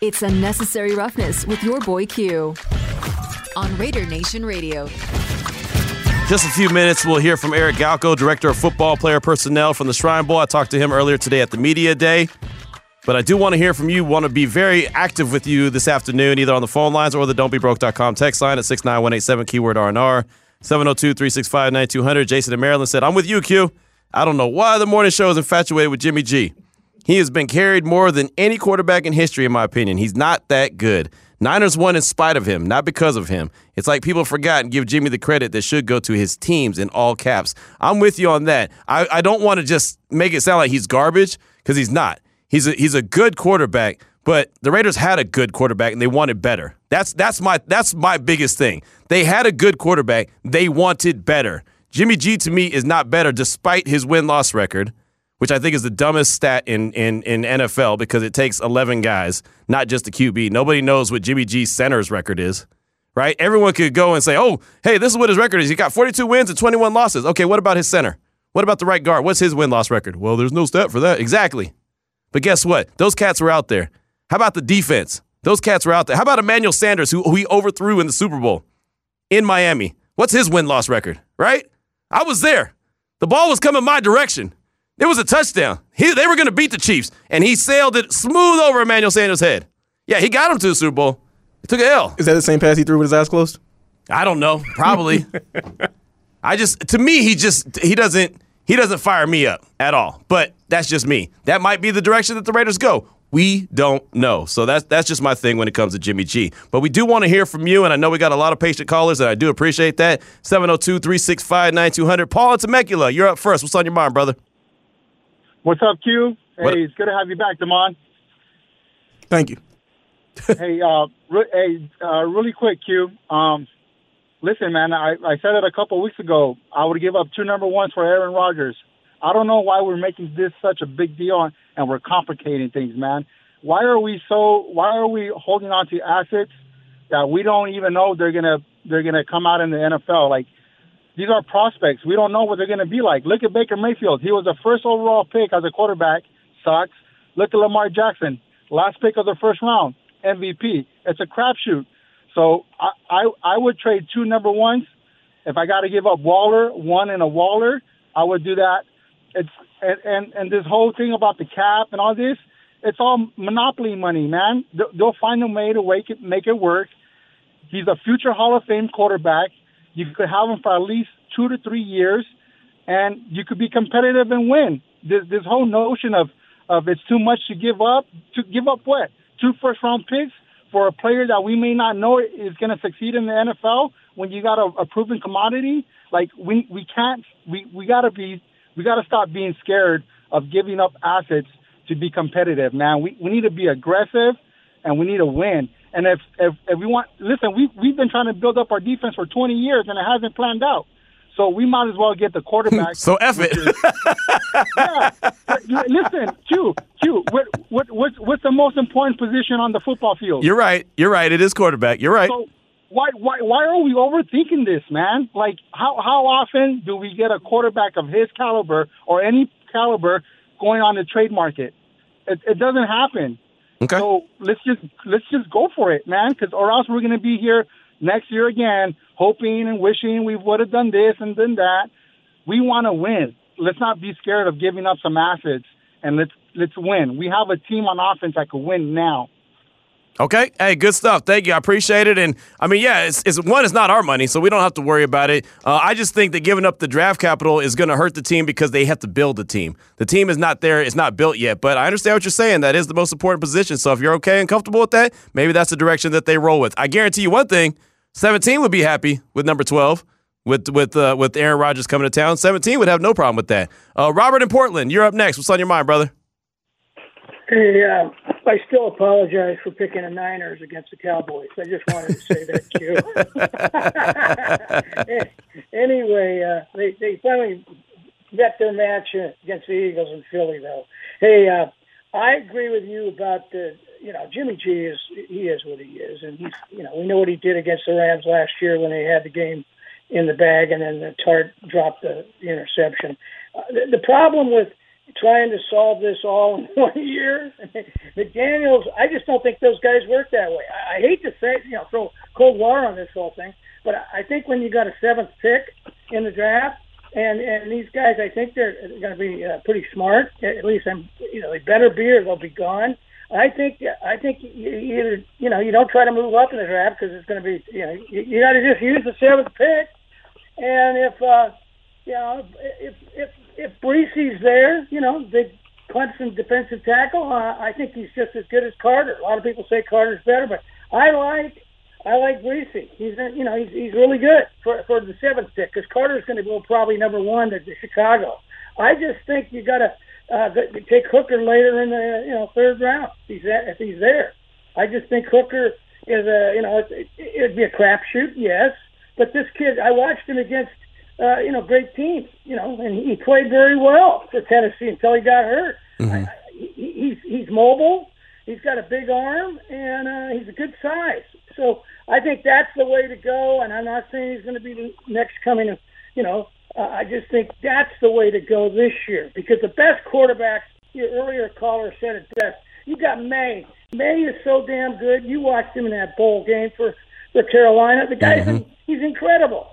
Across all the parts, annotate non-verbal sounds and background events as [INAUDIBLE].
It's Unnecessary Roughness with your boy Q on Raider Nation Radio. Just a few minutes, we'll hear from Eric Galko, Director of Football Player Personnel from the Shrine Bowl. I talked to him earlier today at the Media Day. But I do want to hear from you. Want to be very active with you this afternoon, either on the phone lines or the don'tbebroke.com text line at 69187, keyword RNR, 702-365-9200. Jason in Maryland said, I'm with you, Q. I don't know why the morning show is infatuated with Jimmy G. He has been carried more than any quarterback in history, in my opinion. He's not that good. Niners won in spite of him, not because of him. It's like people forgot and give Jimmy the credit that should go to his teams in all caps. I'm with you on that. I, I don't want to just make it sound like he's garbage because he's not. He's a, he's a good quarterback, but the Raiders had a good quarterback and they wanted better. That's that's my that's my biggest thing. They had a good quarterback. They wanted better. Jimmy G to me is not better despite his win loss record which I think is the dumbest stat in, in, in NFL because it takes 11 guys, not just the QB. Nobody knows what Jimmy G's center's record is, right? Everyone could go and say, oh, hey, this is what his record is. He got 42 wins and 21 losses. Okay, what about his center? What about the right guard? What's his win loss record? Well, there's no stat for that. Exactly. But guess what? Those cats were out there. How about the defense? Those cats were out there. How about Emmanuel Sanders, who, who he overthrew in the Super Bowl in Miami? What's his win loss record, right? I was there. The ball was coming my direction. It was a touchdown. He, they were going to beat the Chiefs, and he sailed it smooth over Emmanuel Sanders' head. Yeah, he got him to the Super Bowl. He took an L. Is that the same pass he threw with his eyes closed? I don't know. Probably. [LAUGHS] I just to me he just he doesn't he doesn't fire me up at all. But that's just me. That might be the direction that the Raiders go. We don't know. So that's that's just my thing when it comes to Jimmy G. But we do want to hear from you, and I know we got a lot of patient callers, and I do appreciate that. 702-365-9200. Paul and Temecula, you're up first. What's on your mind, brother? What's up, Q? Hey, what? it's good to have you back, Damon. Thank you. [LAUGHS] hey, uh, re- hey, uh, really quick, Q. Um, listen, man, I, I said it a couple weeks ago. I would give up two number ones for Aaron Rodgers. I don't know why we're making this such a big deal and we're complicating things, man. Why are we so? Why are we holding on to assets that we don't even know they're gonna they're gonna come out in the NFL? Like these are prospects. We don't know what they're going to be like. Look at Baker Mayfield. He was the first overall pick as a quarterback. Sucks. Look at Lamar Jackson. Last pick of the first round. MVP. It's a crapshoot. So I, I, I would trade two number ones. If I got to give up Waller, one and a Waller, I would do that. It's and, and and this whole thing about the cap and all this, it's all monopoly money, man. They'll find a way to make it make it work. He's a future Hall of Fame quarterback. You could have them for at least two to three years, and you could be competitive and win. This this whole notion of of it's too much to give up to give up what two first round picks for a player that we may not know is going to succeed in the NFL when you got a, a proven commodity. Like we we can't we we got to be we got to stop being scared of giving up assets to be competitive, man. We we need to be aggressive and we need to win. And if, if, if we want, listen, we, we've been trying to build up our defense for 20 years and it hasn't planned out. So we might as well get the quarterback. [LAUGHS] so F it. Is, yeah. Listen, Q, Q, what, what, what's, what's the most important position on the football field? You're right. You're right. It is quarterback. You're right. So why, why, why are we overthinking this, man? Like, how, how often do we get a quarterback of his caliber or any caliber going on the trade market? It, it doesn't happen. Okay. So let's just let's just go for it, man. Because or else we're gonna be here next year again, hoping and wishing we would have done this and done that. We want to win. Let's not be scared of giving up some assets and let's let's win. We have a team on offense that could win now. Okay. Hey, good stuff. Thank you. I appreciate it. And I mean, yeah, it's, it's one, it's not our money, so we don't have to worry about it. Uh, I just think that giving up the draft capital is going to hurt the team because they have to build the team. The team is not there, it's not built yet. But I understand what you're saying. That is the most important position. So if you're okay and comfortable with that, maybe that's the direction that they roll with. I guarantee you one thing 17 would be happy with number 12. With with uh, with Aaron Rodgers coming to town, 17 would have no problem with that. Uh, Robert in Portland, you're up next. What's on your mind, brother? Hey, uh, I still apologize for picking the Niners against the Cowboys. I just wanted to say that to you. [LAUGHS] anyway, uh, they they finally met their match against the Eagles in Philly, though. Hey, uh, I agree with you about the you know Jimmy G is he is what he is, and he's you know we know what he did against the Rams last year when they had the game in the bag, and then the Tartt dropped the, the interception. Uh, the, the problem with trying to solve this all in [LAUGHS] one year. McDaniels, I just don't think those guys work that way. I, I hate to say, you know, throw cold water on this whole thing, but I think when you got a seventh pick in the draft, and and these guys, I think they're going to be uh, pretty smart. At least I'm, you know, they better be or they'll be gone. I think I think you either you know you don't try to move up in the draft because it's going to be you know you, you got to just use the seventh pick, and if uh, you know if if if Bresee's there, you know the Clemson defensive tackle, uh, I think he's just as good as Carter. A lot of people say Carter's better, but I like I like Bresee. He's you know he's he's really good for for the seventh pick because Carter's going to go probably number one to, to Chicago. I just think you got to uh, take Hooker later in the you know third round if he's if he's there. I just think Hooker is a you know it, it'd be a crapshoot, yes, but this kid I watched him against uh, you know great teams, you know, and he played very well for Tennessee until he got hurt. Mm-hmm. I, he, he's he's mobile, he's got a big arm, and uh, he's a good size. So I think that's the way to go. And I'm not saying he's going to be the next coming of you know uh, I just think that's the way to go this year because the best quarterbacks, your earlier caller said it best. You got Maye. Maye is so damn good. You watched him in that bowl game for for Carolina. The guy's mm-hmm. he's incredible.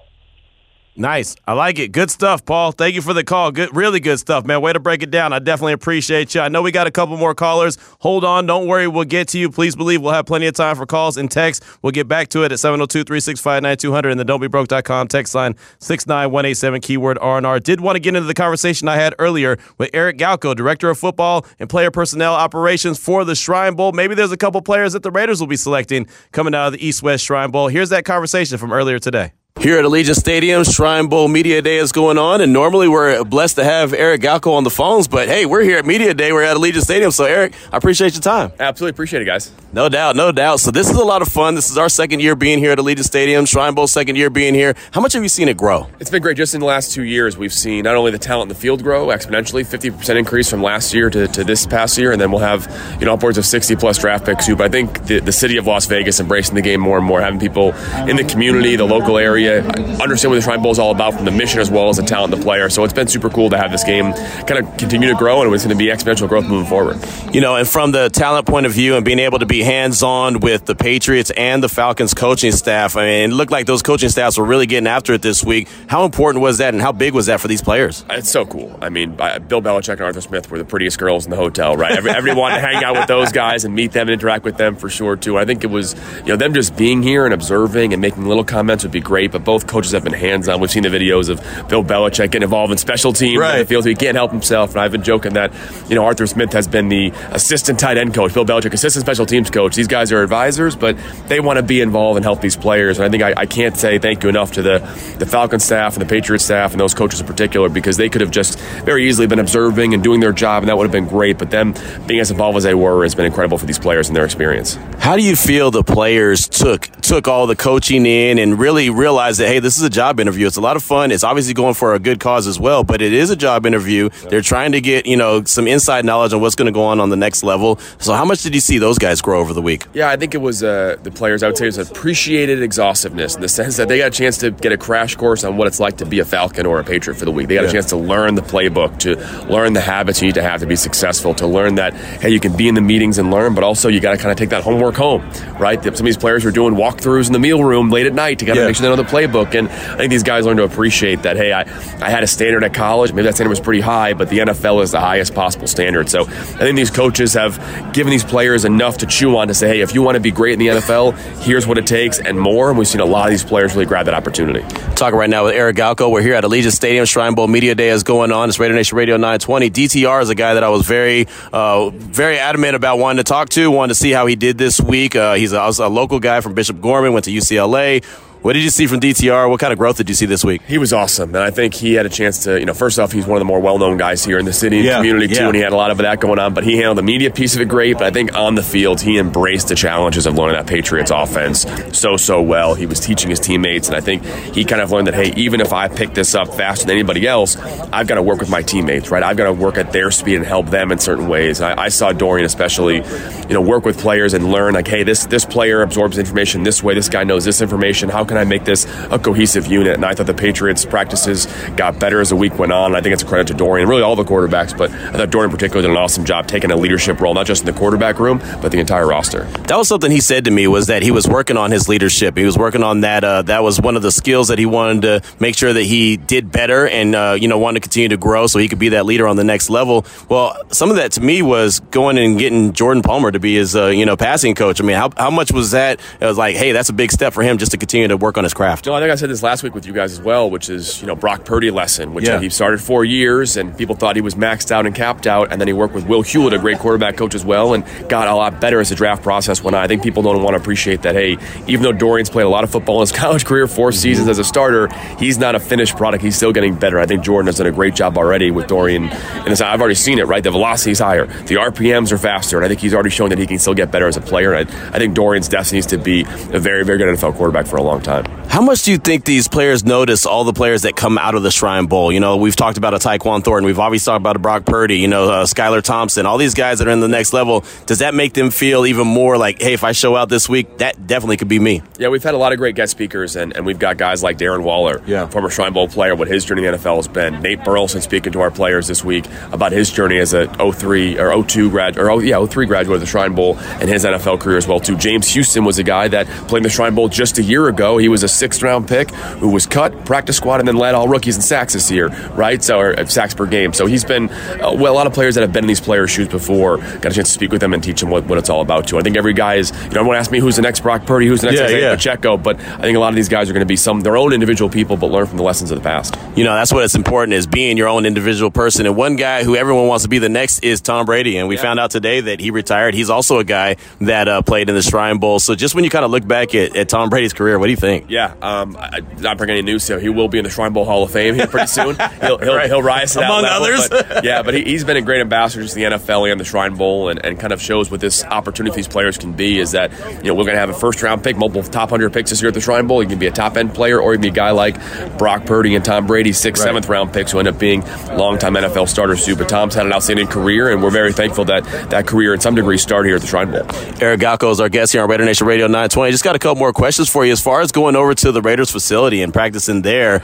Nice. I like it. Good stuff, Paul. Thank you for the call. Good, really good stuff, man. Way to break it down. I definitely appreciate you. I know we got a couple more callers. Hold on. Don't worry. We'll get to you. Please believe we'll have plenty of time for calls and texts. We'll get back to it at 702-365-9200 and the don'tbebroke.com text line 69187 keyword R&R. Did want to get into the conversation I had earlier with Eric Galko, Director of Football and Player Personnel Operations for the Shrine Bowl. Maybe there's a couple players that the Raiders will be selecting coming out of the East-West Shrine Bowl. Here's that conversation from earlier today. Here at Allegiant Stadium, Shrine Bowl Media Day is going on, and normally we're blessed to have Eric Galko on the phones, but hey, we're here at Media Day. We're at Allegiant Stadium, so Eric, I appreciate your time. Absolutely appreciate it, guys. No doubt, no doubt. So this is a lot of fun. This is our second year being here at Allegiant Stadium, Shrine Bowl second year being here. How much have you seen it grow? It's been great. Just in the last two years, we've seen not only the talent in the field grow exponentially, 50% increase from last year to, to this past year, and then we'll have you know upwards of 60 plus draft picks too. But I think the, the city of Las Vegas embracing the game more and more, having people in the community, the local area, understand understand what the Shrine Bowl is all about from the mission as well as the talent of the player. So it's been super cool to have this game kind of continue to grow, and it's going to be exponential growth moving forward. You know, and from the talent point of view and being able to be hands on with the Patriots and the Falcons coaching staff, I mean, it looked like those coaching staffs were really getting after it this week. How important was that, and how big was that for these players? It's so cool. I mean, Bill Belichick and Arthur Smith were the prettiest girls in the hotel, right? Every, everyone to hang out with those guys and meet them and interact with them for sure too. I think it was, you know, them just being here and observing and making little comments would be great. But both coaches have been hands on. We've seen the videos of Bill Belichick getting involved in special teams. Right. It feels he can't help himself. And I've been joking that, you know, Arthur Smith has been the assistant tight end coach, Bill Belichick, assistant special teams coach. These guys are advisors, but they want to be involved and help these players. And I think I, I can't say thank you enough to the, the Falcon staff and the Patriots staff and those coaches in particular because they could have just very easily been observing and doing their job, and that would have been great. But them being as involved as they were has been incredible for these players and their experience. How do you feel the players took took all the coaching in and really realized that hey, this is a job interview. It's a lot of fun. It's obviously going for a good cause as well, but it is a job interview. They're trying to get, you know, some inside knowledge on what's going to go on on the next level. So how much did you see those guys grow over the week? Yeah, I think it was uh, the players, I would say, it was appreciated exhaustiveness in the sense that they got a chance to get a crash course on what it's like to be a Falcon or a Patriot for the week. They got yeah. a chance to learn the playbook, to learn the habits you need to have to be successful, to learn that, hey, you can be in the meetings and learn, but also you got to kind of take that homework home, right? Some of these players are doing walkthroughs in the meal room late at night to kind of yeah. make sure they know the playbook. And I think these guys learn to appreciate that, hey, I, I had a standard at college. Maybe that standard was pretty high, but the NFL is the highest possible standard. So I think these coaches have given these players enough to chew on to say, hey, if you want to be great in the NFL, here's what it takes and more. And we've seen a lot of these players really grab that opportunity. Talking right now with Eric Galko. We're here at Allegiant Stadium. Shrine Bowl Media Day is going on. It's Raider Nation Radio 920. DTR is a guy that I was very, uh, very adamant about wanting to talk to, wanted to see how he did this week. Uh, he's a, a local guy from Bishop Gorman, went to UCLA what did you see from DTR? What kind of growth did you see this week? He was awesome, and I think he had a chance to, you know, first off, he's one of the more well-known guys here in the city and yeah, community too, yeah. and he had a lot of that going on. But he handled the media piece of it great. But I think on the field, he embraced the challenges of learning that Patriots offense so so well. He was teaching his teammates, and I think he kind of learned that hey, even if I pick this up faster than anybody else, I've got to work with my teammates, right? I've got to work at their speed and help them in certain ways. I, I saw Dorian especially, you know, work with players and learn like, hey, this this player absorbs information this way. This guy knows this information. How can can I make this a cohesive unit? And I thought the Patriots practices got better as the week went on. I think it's a credit to Dorian, really all the quarterbacks, but I thought Dorian in particular did an awesome job taking a leadership role, not just in the quarterback room, but the entire roster. That was something he said to me was that he was working on his leadership. He was working on that. Uh, that was one of the skills that he wanted to make sure that he did better and, uh, you know, wanted to continue to grow so he could be that leader on the next level. Well, some of that to me was going and getting Jordan Palmer to be his, uh, you know, passing coach. I mean, how, how much was that? It was like, hey, that's a big step for him just to continue to work on his craft. No, I think I said this last week with you guys as well, which is, you know, Brock Purdy lesson, which Yeah. Uh, he started four years and people thought he was maxed out and capped out. And then he worked with Will Hewlett, a great quarterback coach as well, and got a lot better as the draft process went on. I think people don't want to appreciate that, hey, even though Dorian's played a lot of football in his [LAUGHS] college career, 4 mm-hmm. seasons as a starter, he's not a finished product. He's still getting better. I think Jordan has done a great job already with Dorian. And I've already seen it, right? The velocity's higher, the RPMs are faster, and I think he's already shown that he can still get better as a player. I, I think Dorian's destiny is to be a very, very good NFL quarterback for a long time. How much do you think these players notice all the players that come out of the Shrine Bowl? You know, we've talked about a Tyquan Thornton. We've obviously talked about a Brock Purdy, you know, uh, Skylar Thompson, all these guys that are in the next level. Does that make them feel even more like, hey, if I show out this week, that definitely could be me? Yeah, we've had a lot of great guest speakers, and, and we've got guys like Darren Waller, Yeah. former Shrine Bowl player, what his journey in the NFL has been. Nate Burleson speaking to our players this week about his journey as a 03 or 02 grad or oh, yeah 03 graduate of the Shrine Bowl and his NFL career as well too. James Houston was a guy that played in the Shrine Bowl just a year ago. He was a sixth round pick who was cut practice squad and then led all rookies in sacks this year, right? So or uh, sacks per game. So he's been uh, well a lot of players that have been in these players' shoes before. Got a chance to speak with them and teach them what, what it's all about too. I think every guy is. You know, everyone asked me who's the next Brock Purdy, who's the next Yeah, Isaiah yeah. Pacheco, but I think a lot of these guys are going to be some their own individual people, but learn from the lessons of the past. You know, that's what it's important is being your own individual person. And one guy who everyone wants to be the next is Tom Brady. And we found out today that he retired. He's also a guy that uh, played in the Shrine Bowl. So just when you kind of look back at, at Tom Brady's career, what do you think? Yeah, um, I, not bringing any news, so he will be in the Shrine Bowl Hall of Fame here pretty soon. [LAUGHS] He'll, he'll, Right. he'll rise to Among level, others. but- [LAUGHS] yeah, but he, he's been a great ambassador to the NFL and the Shrine Bowl, and, and kind of shows what this opportunity these players can be. Is that you know we're going to have a first round pick, multiple top hundred picks this year at the Shrine Bowl. You can be a top end player, or you can be a guy like Brock Purdy and Tom Brady, sixth, Right. seventh round picks who end up being longtime NFL starters too. But Tom's had an outstanding career, and we're very thankful that that career, in some degree, started here at the Shrine Bowl. Eric Galko is our guest here on Raider Nation Radio 920. Just got a couple more questions for you. As far as going over to the Raiders facility and practicing there,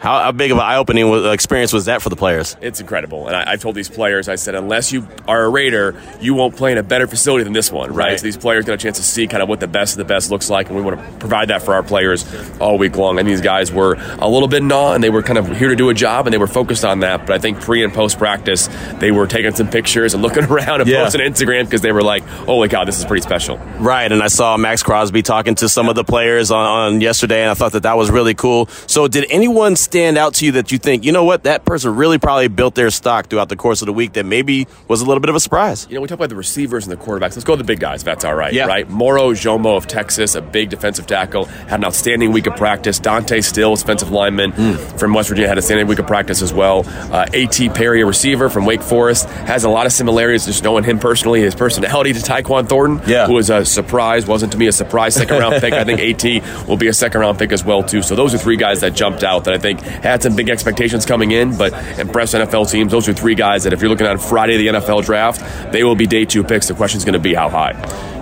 how, how big of an eye opening uh, experience was that for the players? It's incredible. And I, I've told these players, I said, unless you are a Raider, you won't play in a better facility than this one, right? Right. So these players got a chance to see kind of what the best of the best looks like, and we want to provide that for our players all week long. And these guys were a little bit in awe, and they were kind of here to do a job, and they were focused on that. But I think pre and post practice, they were taking some pictures and looking [LAUGHS] around and Yeah. posting on Instagram because they were like, holy cow, this is pretty special. Right, and I saw Maxx Crosby talking to some of the players on, on yesterday, and I thought that that was really cool. So, did anyone stand out to you that you think, you know what, that person really probably built their stock throughout the course of the week that maybe was a little bit of a surprise? You know, we talk about the receivers and the quarterbacks. Let's go to the big guys, if that's all right. Yeah. Right? Moro Ojomo of Texas, a big defensive tackle, had an outstanding week of practice. Dante Stills, defensive lineman from West Virginia, had a standing week of practice as well. Uh, A.T. Perry, a receiver from Wake Forest, has a lot of similarities just knowing him personally, his personality to Tyquan Thornton, Yeah. who was a surprise, wasn't to me a surprise second round pick. I think [LAUGHS] A.T. will be a second round pick as well, too. So those are three guys that jumped out that I think had some big expectations coming in, but impressed NFL teams. Those are three guys that if you're looking at Friday, the NFL draft, they will be day two picks. The question's going to be how high.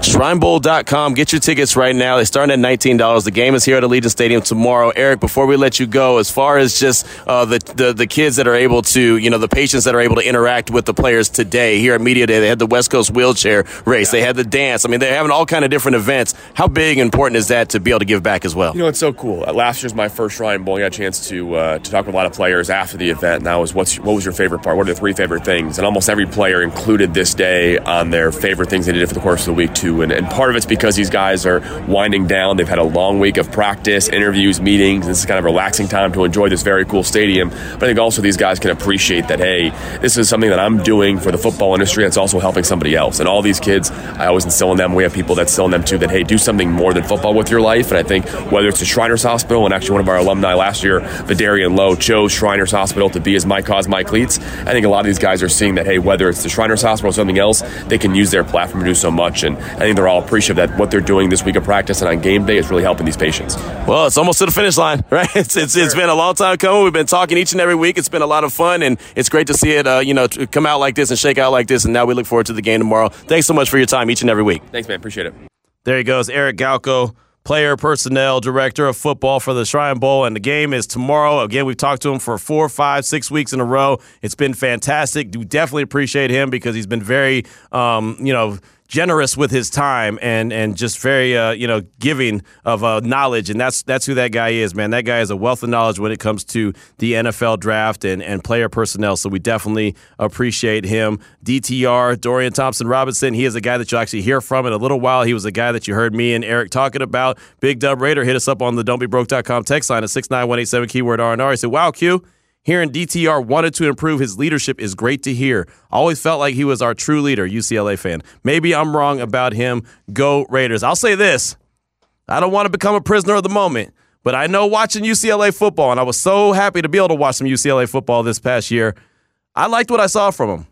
ShrineBowl.com. Get your tickets right now. They start at $19. The game is here at Allegiant Stadium tomorrow. Eric, before we let you go, as far as just uh, the, the the kids that are able to, you know, the patients that are able to interact with the players today here at Media Day, they had the West Coast wheelchair race. They had the dance. I mean, they're having all kind of different events. How big and important is that to be able to give back as well? You know, it's so cool. Uh, last year's my first Shrine Bowl. I got a chance to uh, to talk with a lot of players after the event. And that was what's what was your favorite part? What are the three favorite things? And almost every player included this day on their favorite things they did for the course of the week And, and part of it's because these guys are winding down. They've had a long week of practice, interviews, meetings. This is kind of relaxing time to enjoy this very cool stadium. But I think also these guys can appreciate that. Hey, this is something that I'm doing for the football industry. That's also helping somebody else. And all these kids, I always instill in them. We have people that instill in them too. That hey, do something more than football with your life. And I think whether it's the Shriners Hospital, and actually one of our alumni last year, Vederian Lowe, chose Shriners Hospital to be his My Cause, My Cleats. I think a lot of these guys are seeing that, hey, whether it's the Shriners Hospital or something else, they can use their platform to do so much. And I think they're all appreciative that what they're doing this week of practice and on game day is really helping these patients. Well, it's almost to the finish line, [LAUGHS] right? It's it's, it's been a long time coming. We've been talking each and every week. It's been a lot of fun, and it's great to see it, uh, you know, come out like this and shake out like this. And now we look forward to the game tomorrow. Thanks so much for your time each and every week. Thanks, man. Appreciate it. There he goes, Eric Galko, player personnel director of football for the Shrine Bowl, and the game is tomorrow. Again, we've talked to him for four, five, six weeks in a row. It's been fantastic. We definitely appreciate him because he's been very, um, you know, generous with his time and and just very uh, you know giving of uh, knowledge. And that's that's who that guy is man. That guy is a wealth of knowledge when it comes to the NFL draft and and player personnel. So we definitely appreciate him. DTR Dorian Thompson Robinson he is a guy that you'll actually hear from in a little while. He was a guy that you heard me and Eric talking about. Big Dub Raider hit us up on the don't be don'tbebroke.com text line at 69187 keyword R&R he said wow Q Hearing DTR wanted to improve his leadership is great to hear. Always felt like he was our true leader, UCLA fan. Maybe I'm wrong about him. Go Raiders. I'll say this I don't want to become a prisoner of the moment, but I know watching UCLA football, and I was so happy to be able to watch some UCLA football this past year. I liked what I saw from him.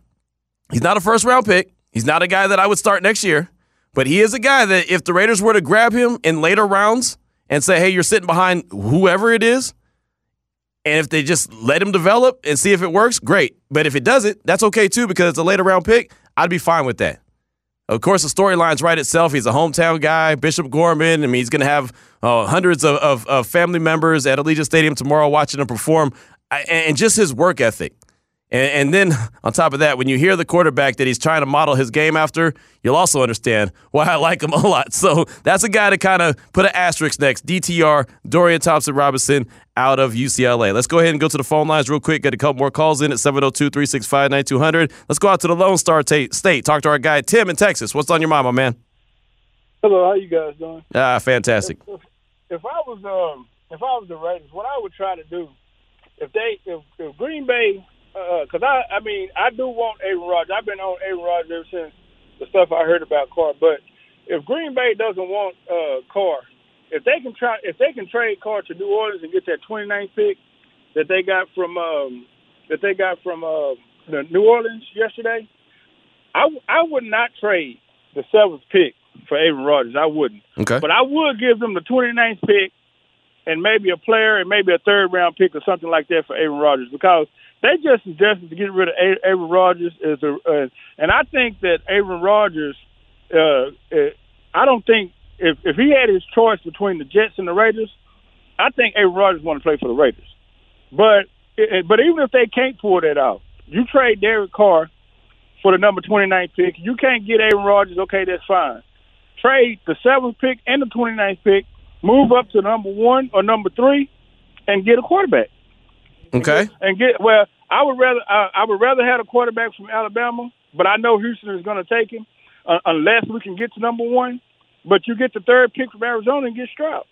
He's not a first round pick, he's not a guy that I would start next year, but he is a guy that if the Raiders were to grab him in later rounds and say, hey, you're sitting behind whoever it is, and if they just let him develop and see if it works, great. But if it doesn't, that's okay too because it's a later round pick. I'd be fine with that. Of course, the storyline's right itself. He's a hometown guy, Bishop Gorman. I mean, he's going to have uh, hundreds of, of, of, family members at Allegiant Stadium tomorrow watching him perform. And just his work ethic. And, and, then on top of that, when you hear the quarterback that he's trying to model his game after, you'll also understand why I like him a lot. So that's a guy to kind of put an asterisk next. DTR, Dorian Thompson Robinson out of UCLA. Let's go ahead and go to the phone lines real quick. Get a couple more calls in at 702 365 9200. Let's go out to the Lone Star t- State. Talk to our guy, Tim in Texas. What's on your mind, my man? Hello, how you guys doing? Ah, fantastic. If, if, if I was um, if I was the Raiders, what I would try to do, if they if, if Green Bay because uh, I, I mean, I do want Aaron Rodgers. I've been on Aaron Rodgers ever since the stuff I heard about Carr. But if Green Bay doesn't want uh, Carr, if they can try, if they can trade Carr to New Orleans and get that 29th pick that they got from um, that they got from uh, the New Orleans yesterday, I I would not trade the seventh pick for Aaron Rodgers. I wouldn't. Okay. But I would give them the 29th pick and maybe a player and maybe a third round pick or something like that for Aaron Rodgers because they just suggested to get rid of Aaron Rodgers is a, uh, and I think that Aaron Rodgers, uh, uh, I don't think if if he had his choice between the Jets and the Raiders, I think Aaron Rodgers want to play for the Raiders. But but even if they can't pull that out, you trade Derek Carr for the number 29th pick. You can't get Aaron Rodgers. Okay, that's fine. Trade the seventh pick and the 29th pick. Move up to number one or number three, and get a quarterback. Okay. And get well. I would rather I, I would rather have a quarterback from Alabama, but I know Houston is going to take him uh, unless we can get to number one. But you get the third pick from Arizona and get Stroud.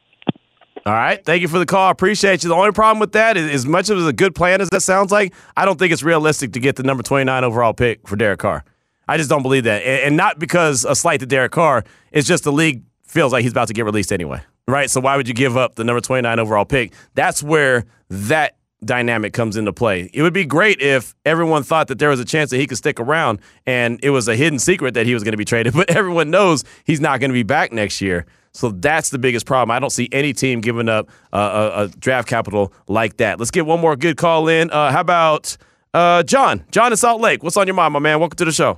All right. Thank you for the call. I appreciate you. The only problem with that is, as much of a good plan as that sounds like, I don't think it's realistic to get the number 29 overall pick for Derek Carr. I just don't believe that. And not because a slight to Derek Carr, it's just the league feels like he's about to get released anyway. Right? So why would you give up the number 29 overall pick? That's where that dynamic comes into play. It would be great if everyone thought that there was a chance that he could stick around and it was a hidden secret that he was going to be traded, [LAUGHS] but everyone knows he's not going to be back next year. So that's the biggest problem. I don't see any team giving up uh, a, a, draft capital like that. Let's get one more good call in. Uh, how about uh, John? John in Salt Lake. What's on your mind, my man? Welcome to the show.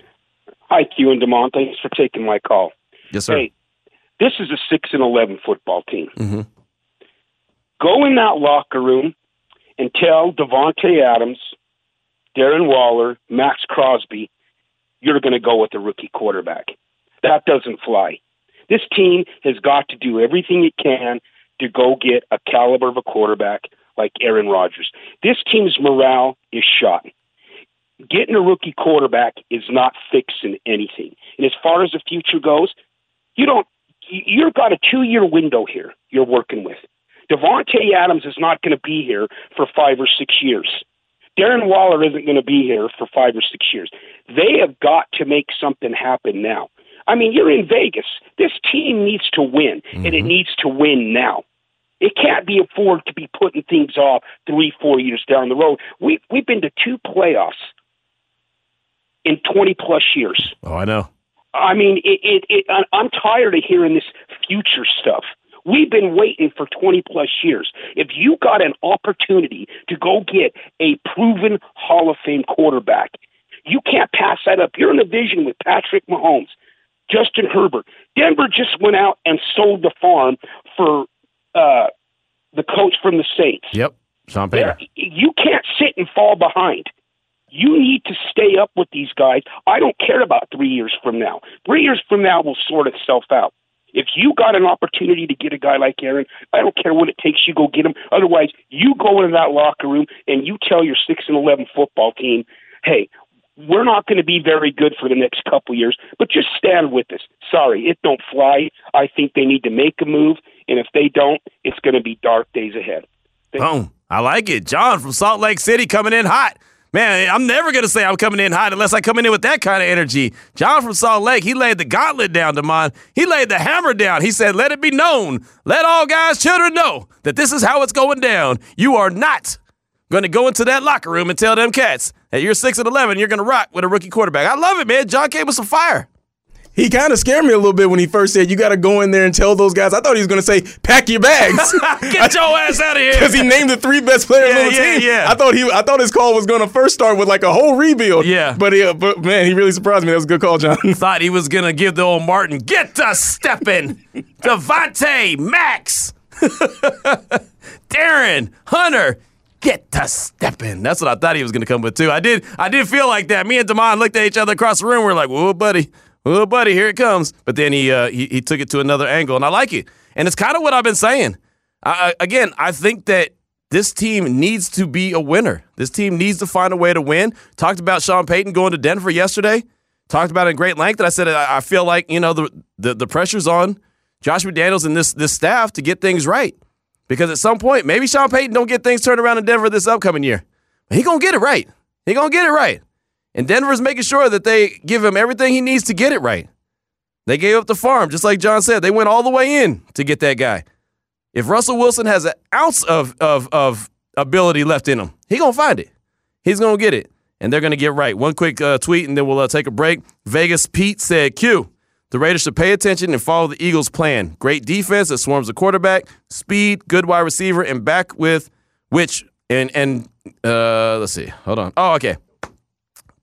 Hi, Q and Demond. Thanks for taking my call. Yes, sir. Hey, this is a six and eleven football team. Mm-hmm. Go in that locker room and tell Davante Adams, Darren Waller, Maxx Crosby, you're going to go with a rookie quarterback. That doesn't fly. This team has got to do everything it can to go get a caliber of a quarterback like Aaron Rodgers. This team's morale is shot. Getting a rookie quarterback is not fixing anything. And as far as the future goes, you don't. You've got a two-year window here. You're working with. Davante Adams is not going to be here for five or six years. Darren Waller isn't going to be here for five or six years. They have got to make something happen now. I mean, you're in Vegas. This team needs to win, mm-hmm. and it mm-hmm. needs to win now. It can't be afforded to be putting things off three, four years down the road. We we've been to two playoffs in twenty plus years. Oh, I know. I mean, it, it, it, I'm tired of hearing this future stuff. We've been waiting for 20 plus years. If you got an opportunity to go get a proven Hall of Fame quarterback, you can't pass that up. You're in a division with Patrick Mahomes, Justin Herbert. Denver just went out and sold the farm for uh, the coach from the Saints. Yep. There- You can't sit and fall behind. You need to stay up with these guys. I don't care about three years from now. Three years from now will sort itself out. If you got an opportunity to get a guy like Aaron, I don't care what it takes. You go get him. Otherwise, you go into that locker room and you tell your six and eleven football team, "Hey, we're not going to be very good for the next couple years, but just stand with us." Sorry, it don't fly. I think they need to make a move, and if they don't, it's going to be dark days ahead. Boom. I like it. John from Salt Lake City coming in hot. Man, I'm never going to say I'm coming in hot unless I come in with that kind of energy. John from Salt Lake, he laid the gauntlet down, Demond. He laid the hammer down. He said, Let it be known. Let all guys, children know that this is how it's going down. You are not going to go into that locker room and tell them cats that you're 6 and 11, you're going to rock with a rookie quarterback. I love it, man. John came with some fire. He kind of scared me a little bit when he first said, "You got to go in there and tell those guys." I thought he was going to say, "Pack your bags." [LAUGHS] Get your ass out of here. Because he named the three best players Yeah, on the yeah, team. yeah. I thought he, I thought his call was going to first start with like a whole rebuild. Yeah. but he, but man, he really surprised me. That was a good call, John. [LAUGHS] Thought he was going to give the old Martin, get to stepping. [LAUGHS] Davante, Maxx, Darren, Hunter, get to stepping. That's what I thought he was going to come with too. I did. I did feel like that. Me and Damon looked at each other across the room. We are like, "Whoa, buddy, whoa, buddy, here it comes." But then he uh, he, he took it to another angle, and I like it. And it's kind of what I've been saying. I, again, I think that this team needs to be a winner. This team needs to find a way to win. Talked about Sean Payton going to Denver yesterday. Talked about it in great length. And I said I, feel like you know the, the the pressure's on Josh McDaniels and this this staff to get things right. Because at some point, maybe Sean Payton don't get things turned around in Denver this upcoming year. He gonna get it right. He gonna get it right. And Denver's making sure that they give him everything he needs to get it right. They gave up the farm, just like John said. They went all the way in to get that guy. If Russell Wilson has an ounce of of of ability left in him, he gonna find it. He's gonna get it, and they're gonna get right. One quick uh, tweet, and then we'll uh, take a break. Vegas Pete said, "Q." The Raiders should pay attention and follow the Eagles' plan. Great defense that swarms the quarterback, speed, good wide receiver, and back with which and and uh, let's see. Hold on. Oh, okay.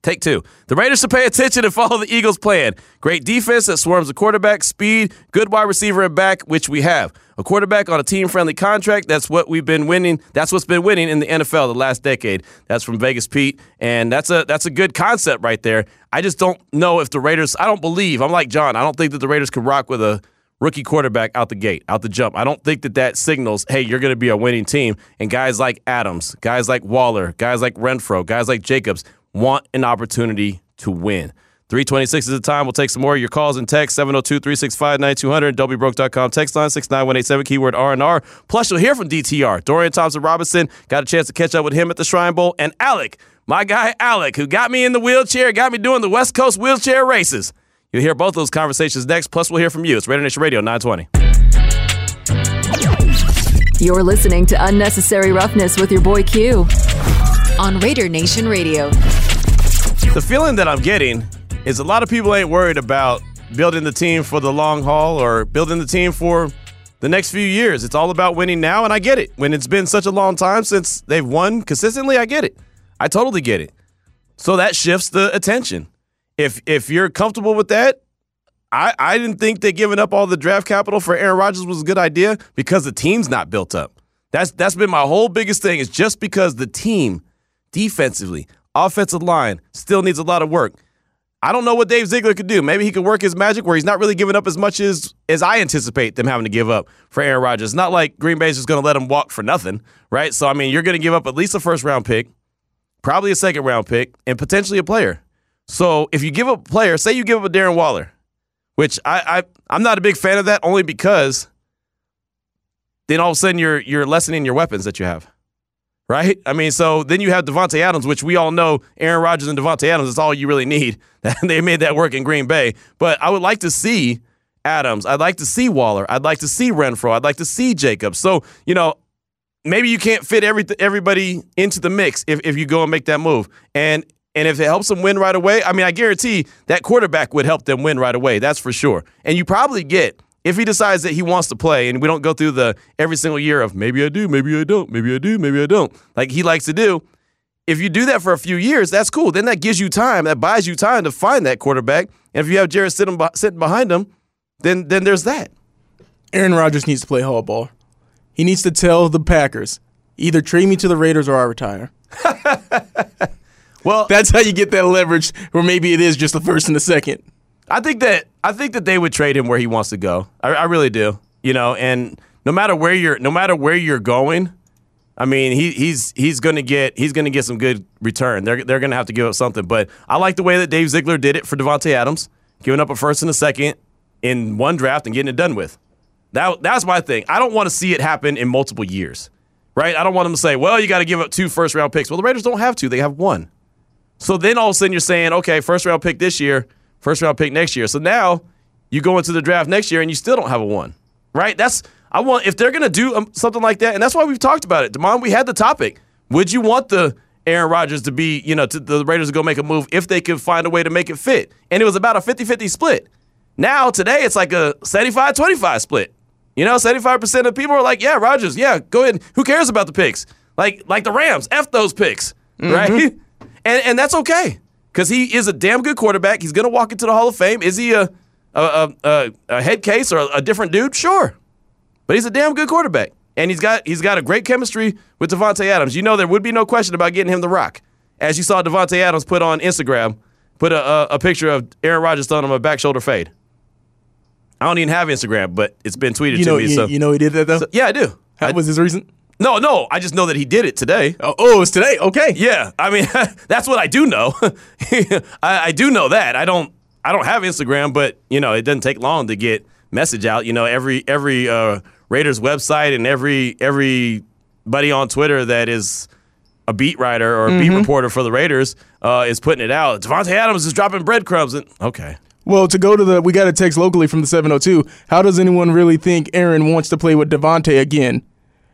Take two. The Raiders should pay attention and follow the Eagles' plan. Great defense that swarms the quarterback, speed, good wide receiver, and back, which we have. A quarterback on a team friendly contract. That's what we've been winning. That's what's been winning in the NFL the last decade. That's from Vegas Pete. And that's a that's a good concept right there. I just don't know if the Raiders, I don't believe, I'm like John, I don't think that the Raiders can rock with a rookie quarterback out the gate, out the jump. I don't think that that signals, hey, you're going to be a winning team. And guys like Adams, guys like Waller, guys like Renfrow, guys like Jacobs want an opportunity to win. 326 is the time. We'll take some more of your calls and texts. 702-365-9200. WBroke.com. Text line 69187, keyword R&R. Plus, you'll hear from DTR. Dorian Thompson-Robinson. Got a chance to catch up with him at the Shrine Bowl. And Alec, my guy Alec, who got me in the wheelchair, got me doing the West Coast wheelchair races. You'll hear both those conversations next. Plus, we'll hear from you. It's Raider Nation Radio 920. You're listening to Unnecessary Roughness with your boy Q on Raider Nation Radio. The feeling that I'm getting is a lot of people ain't worried about building the team for the long haul or building the team for the next few years. It's all about winning now, and I get it. When it's been such a long time since they've won consistently, I get it. I totally get it. So that shifts the attention. If if you're comfortable with that, I, I didn't think that giving up all the draft capital for Aaron Rodgers was a good idea because the team's not built up. That's that's been my whole biggest thing is just because the team defensively, offensive line still needs a lot of work. I don't know what Dave Ziegler could do. Maybe he could work his magic where he's not really giving up as much as as I anticipate them having to give up for Aaron Rodgers. It's not like Green Bay's just going to let him walk for nothing, right? So I mean, you're going to give up at least a first round pick, probably a second round pick, and potentially a player. So if you give up a player, say you give up a Darren Waller, which I, I I'm not a big fan of that only because then all of a sudden you're you're lessening your weapons that you have. Right? I mean, so then you have Davante Adams, which we all know Aaron Rodgers and Davante Adams is all you really need. [LAUGHS] they made that work in Green Bay. But I would like to see Adams. I'd like to see Waller. I'd like to see Renfrow. I'd like to see Jacobs. So, you know, maybe you can't fit every, everybody into the mix if, if you go and make that move. And and if it helps them win right away, I mean, I guarantee that quarterback would help them win right away. That's for sure. And you probably get if he decides that he wants to play, and we don't go through the every single year of maybe I do, maybe I don't, maybe I do, maybe I don't, like he likes to do. If you do that for a few years, that's cool. Then that gives you time, that buys you time to find that quarterback. And if you have Jared sitting, sitting behind him, then then there's that. Aaron Rodgers needs to play hardball. He needs to tell the Packers either trade me to the Raiders or I retire. [LAUGHS] Well, That's how you get that leverage, or maybe it is just the first and the second. I think that I think that they would trade him where he wants to go. I, I really do. You know, and no matter where you're, no matter where you're going, I mean, he, he's he's going to get he's going to get some good return. They're they're going to have to give up something. But I like the way that Dave Ziegler did it for Davante Adams, giving up a first and a second in one draft and getting it done with. That that's my thing. I don't want to see it happen in multiple years, right? I don't want them to say, well, you got to give up two first round picks. Well, the Raiders don't have two; they have one. So then all of a sudden you're saying, okay, first round pick this year, first round pick next year. So now you go into the draft next year and you still don't have a one, right? That's I want if they're gonna do um, something like that, and that's why we've talked about it. Demond, we had the topic. Would you want the Aaron Rodgers to be, you know, to the Raiders to go make a move if they could find a way to make it fit? And it was about a 50-50 split. Now today it's like a 75-25 split. You know, 75% of people are like, yeah, Rodgers, yeah, go ahead. Who cares about the picks? Like like the Rams, F those picks, right? [LAUGHS] And and that's okay because he is a damn good quarterback. He's going to walk into the Hall of Fame. Is he a a, a, a, head case or a, a different dude? Sure, but he's a damn good quarterback, and he's got he's got a great chemistry with Davante Adams. You know there would be no question about getting him the rock, as you saw Davante Adams put on Instagram, put a, a, a picture of Aaron Rodgers throwing him a back shoulder fade. I don't even have Instagram, but it's been tweeted You to me. you, so you know he did that though. so- yeah, I do. How I- was his reason? No, no, I just know that he did it today. Oh, oh, it's today. Okay. Yeah, I mean [LAUGHS] that's what I do know. [LAUGHS] I, I do know that. I don't. I don't have Instagram, but you know it doesn't take long to get message out. You know every every uh, Raiders website and every everybody on Twitter that is a beat writer or a beat reporter for the Raiders uh, is putting it out. Davante Adams is dropping breadcrumbs. And, okay, Well, to go to the, we got a text locally from the 702. How does anyone really think Aaron wants to play with Davante again?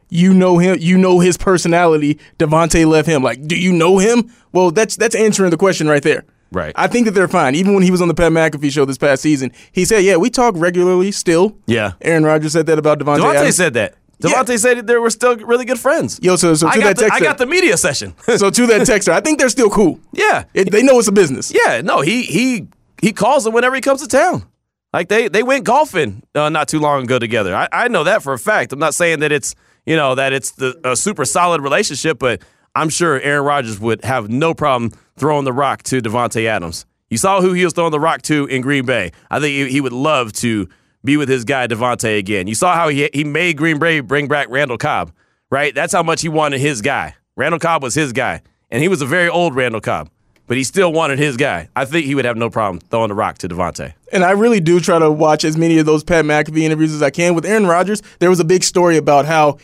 You know him. You know his personality. Davante left him. Like, do you know him? Well, that's that's answering the question right there. Right. I think that they're fine. Even when he was on the Pat McAfee show this past season, he said, "Yeah, we talk regularly still." Yeah. Aaron Rodgers said that about Davante. Davante Adams. said that. Yeah. Said that they were still really good friends. Yo, so so to I, that the, I got the media session. [LAUGHS] so to that texter, I think they're still cool. yeah, It, they know it's a business. Yeah, no, he he he calls him whenever he comes to town. Like they they went golfing uh, not too long ago together. I, I know that for a fact. I'm not saying that it's you know that it's the a super solid relationship, but I'm sure Aaron Rodgers would have no problem throwing the rock to Davante Adams. You saw who he was throwing the rock to in Green Bay. I think he, would love to be with his guy Davante again. You saw how he he made Green Bay bring back Randall Cobb, right? That's how much he wanted his guy. Randall Cobb was his guy, and he was a very old Randall Cobb but he still wanted his guy. I think he would have no problem throwing the rock to Davante. And I really do try to watch as many of those Pat McAfee interviews as I can. With Aaron Rodgers, there was a big story about how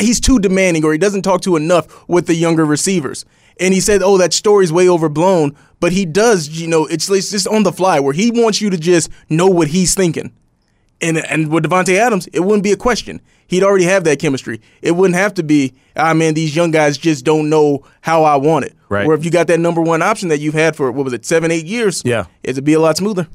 he's too demanding or he doesn't talk to enough with the younger receivers. And he said, "Oh, that story's way overblown." But he does, you know, it's, it's just on the fly where he wants you to just know what he's thinking. And and with Davante Adams, it wouldn't be a question. He'd already have that chemistry. It wouldn't have to be, ah man, these young guys just don't know how I want it. Right. Where if you got that number one option that you've had for what was it, seven, eight years, Yeah. it'd be a lot smoother.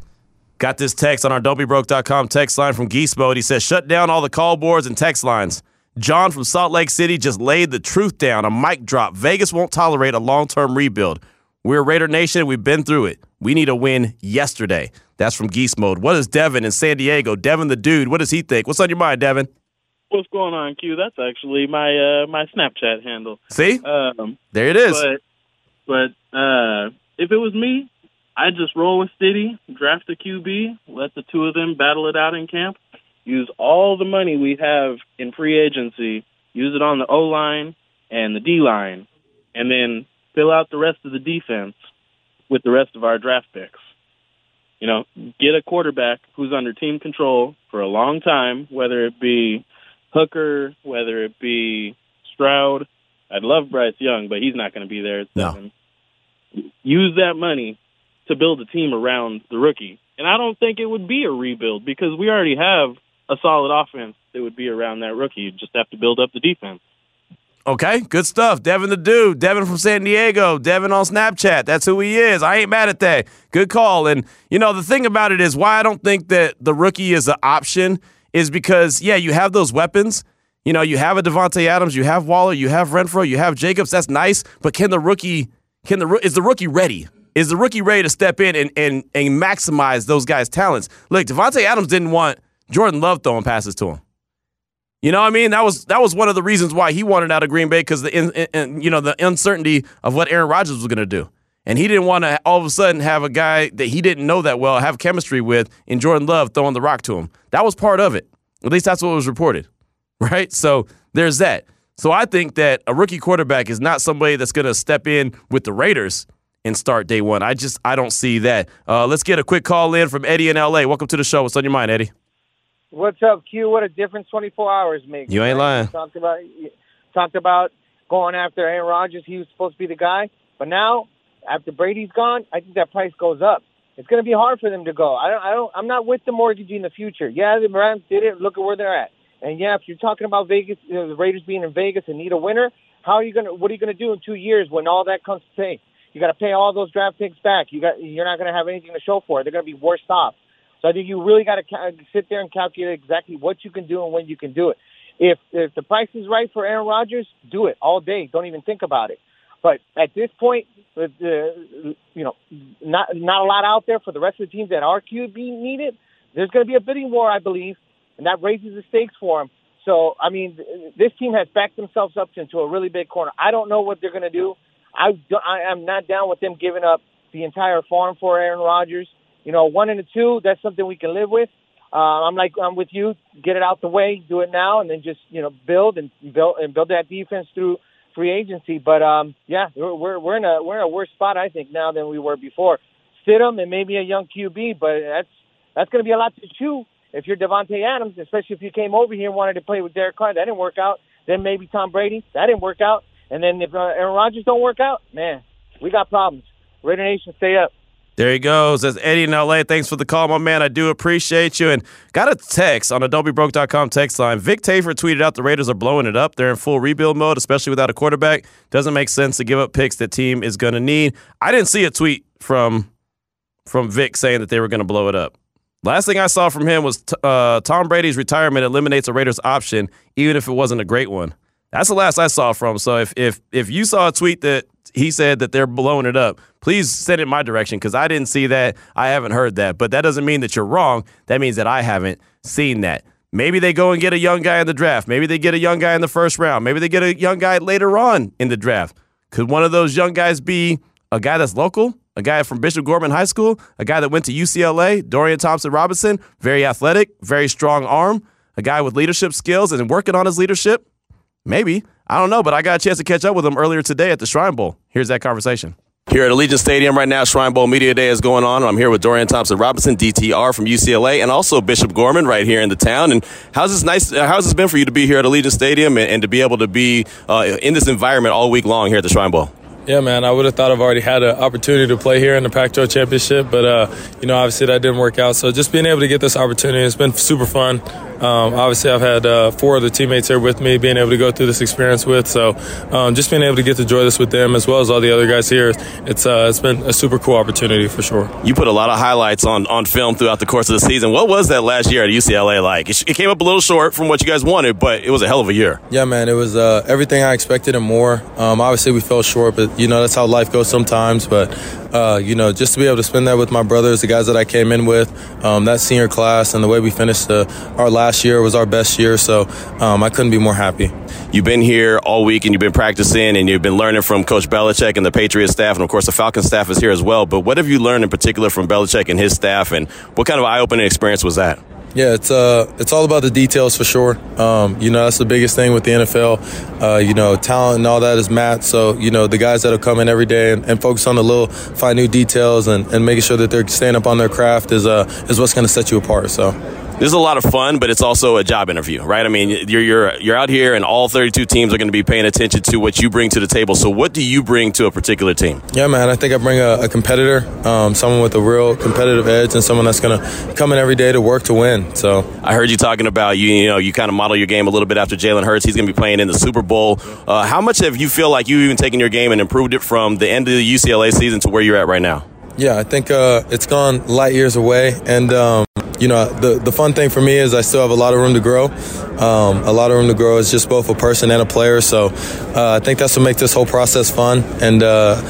Got this text on our don'tbebroke.com text line from Geese Mode. He says, shut down all the call boards and text lines. John from Salt Lake City just laid the truth down. A mic drop. Vegas won't tolerate a long term rebuild. We're Raider Nation. We've been through it. We need a win yesterday. That's from Geese Mode. What is Devin in San Diego? Devin the dude. What does he think? What's on your mind, Devin? What's going on, Q? That's actually my uh, my Snapchat handle. See? Um, There it is. but but uh, if it was me, I'd just roll with City, draft a QB, let the two of them battle it out in camp. Use all the money we have in free agency, use it on the O line and the D line, and then fill out the rest of the defense with the rest of our draft picks. You know, get a quarterback who's under team control for a long time, whether it be Hooker, whether it be Stroud. I'd love Bryce Young, but he's not going to be there at No. seven. Use that money to build a team around the rookie. And I don't think it would be a rebuild because we already have a solid offense that would be around that rookie. You'd just have to build up the defense. Okay, good stuff. Devin the dude. Devin from San Diego. Devin on Snapchat. That's who he is. I ain't mad at that. Good call. And, you know, the thing about it is why I don't think that the rookie is an option is because, yeah, you have those weapons. You know, you have a Davante Adams, you have Waller, you have Renfrow, you have Jacobs. That's nice. But can the rookie, can the, is the rookie ready? Is the rookie ready to step in and, and, and maximize those guys' talents? Look, Davante Adams didn't want Jordan Love throwing passes to him. You know what I mean? That was that was one of the reasons why he wanted out of Green Bay because the in, in, you know the uncertainty of what Aaron Rodgers was going to do, and he didn't want to all of a sudden have a guy that he didn't know that well have chemistry with in Jordan Love throwing the rock to him. That was part of it. At least that's what was reported, [LAUGHS] right? So there's that. So I think that a rookie quarterback is not somebody that's going to step in with the Raiders and start day one. I just I don't see that. Uh, let's get a quick call in from Eddie in L.A. Welcome to the show. What's on your mind, Eddie? What's up, Q? What a difference 24 hours makes. You ain't right? lying. Talked about talked about going after Aaron Rodgers. He was supposed to be the guy, but now after Brady's gone, I think that price goes up. It's going to be hard for them to go. I don't. I don't. I'm not with the mortgaging the future. Yeah, the Rams did it. Look at where they're at. And yeah, if you're talking about Vegas, you know, the Raiders being in Vegas and need a winner, how are you gonna? What are you gonna do in two years when all that comes to pay? You got to pay all those draft picks back. You got. You're not going to have anything to show for it. They're going to be worse off. So I think you really got to ca- sit there and calculate exactly what you can do and when you can do it. If if the price is right for Aaron Rodgers, do it all day. Don't even think about it. But at this point, with the you know not not a lot out there for the rest of the teams that are QB needed. There's going to be a bidding war, I believe, and that raises the stakes for them. So I mean, this team has backed themselves up into a really big corner. I don't know what they're going to do. I I am not down with them giving up the entire farm for Aaron Rodgers. You know, one and a two, that's something we can live with. Uh, I'm like I'm with you. Get it out the way, do it now, and then just you know build and build and build that defense through free agency. But um, yeah, we're we're in a we're in a worse spot I think now than we were before. Stidham and maybe a young QB, but that's that's going to be a lot to chew if you're Davante Adams, especially if you came over here and wanted to play with Derek Carr. That didn't work out. Then maybe Tom Brady. That didn't work out. And then if uh, Aaron Rodgers don't work out, man, we got problems. Raider Nation, stay up. There he goes. That's Eddie in LA. Thanks for the call, my man. I do appreciate you. And got a text on don'tbebroke.com text line. Vic Tafur tweeted out the Raiders are blowing it up. They're in full rebuild mode, especially without a quarterback. Doesn't make sense to give up picks that team is going to need. I didn't see a tweet from from Vic saying that they were going to blow it up. Last thing I saw from him was t- uh, Tom Brady's retirement eliminates a Raiders option, even if it wasn't a great one. That's the last I saw from. So if if if you saw a tweet that he said that they're blowing it up, please send it my direction because I didn't see that. I haven't heard that. But that doesn't mean that you're wrong. That means that I haven't seen that. Maybe they go and get a young guy in the draft. Maybe they get a young guy in the first round. Maybe they get a young guy later on in the draft. Could one of those young guys be a guy that's local? A guy from Bishop Gorman High School? A guy that went to UCLA? Dorian Thompson Robinson? Very athletic, very strong arm. A guy with leadership skills and working on his leadership? Maybe. I don't know, but I got a chance to catch up with him earlier today at the Shrine Bowl. Here's that conversation. Here at Allegiant Stadium right now, Shrine Bowl Media Day is going on. I'm here with Dorian Thompson Robinson, DTR from UCLA, and also Bishop Gorman right here in the town. And how's this nice? How's this been for you to be here at Allegiant Stadium and, and to be able to be uh, in this environment all week long here at the Shrine Bowl? Yeah, man. I would have thought I've already had an opportunity to play here in the Pac-12 championship, but uh, you know, obviously that didn't work out. So just being able to get this opportunity, it's been super fun. Um, obviously, I've had uh, four other teammates here with me, being able to go through this experience with. So um, just being able to get to enjoy this with them as well as all the other guys here, it's uh, it's been a super cool opportunity for sure. You put a lot of highlights on, on film throughout the course of the season. What was that last year at UCLA like? It, it came up a little short from what you guys wanted, but it was a hell of a year. Yeah, man, it was uh, everything I expected and more. Um, obviously, we fell short, but you know that's how life goes sometimes. But uh, you know, just to be able to spend that with my brothers, the guys that I came in with, um, that senior class, and the way we finished uh, our last year was our best year. So um, I couldn't be more happy. You've been here all week and you've been practicing and you've been learning from Coach Belichick and the Patriots staff, and of course the Falcons staff is here as well. But what have you learned in particular from Belichick and his staff, and what kind of eye-opening experience was that? Yeah, it's uh, it's all about the details for sure. Um, you know, that's the biggest thing with the NFL. Uh, you know, talent and all that is Matt. So you know, the guys that'll come in every day and, and focus on the little fine new details and, and making sure that they're staying up on their craft is uh is what's going to set you apart. So. This is a lot of fun, but it's also a job interview, right? I mean, you're you're you're out here, and all 32 teams are going to be paying attention to what you bring to the table. So, what do you bring to a particular team? Yeah, man, I think I bring a, a competitor, um, someone with a real competitive edge, and someone that's going to come in every day to work to win. So, I heard you talking about you. You know, you kind of model your game a little bit after Jalen Hurts. He's going to be playing in the Super Bowl. Uh, how much have you feel like you even taken your game and improved it from the end of the UCLA season to where you're at right now? Yeah, I think uh, it's gone light years away, and um, you know the the fun thing for me is I still have a lot of room to grow. Um, a lot of room to grow as just both a person and a player. So uh, I think that's what makes this whole process fun, and uh,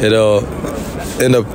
it'll end up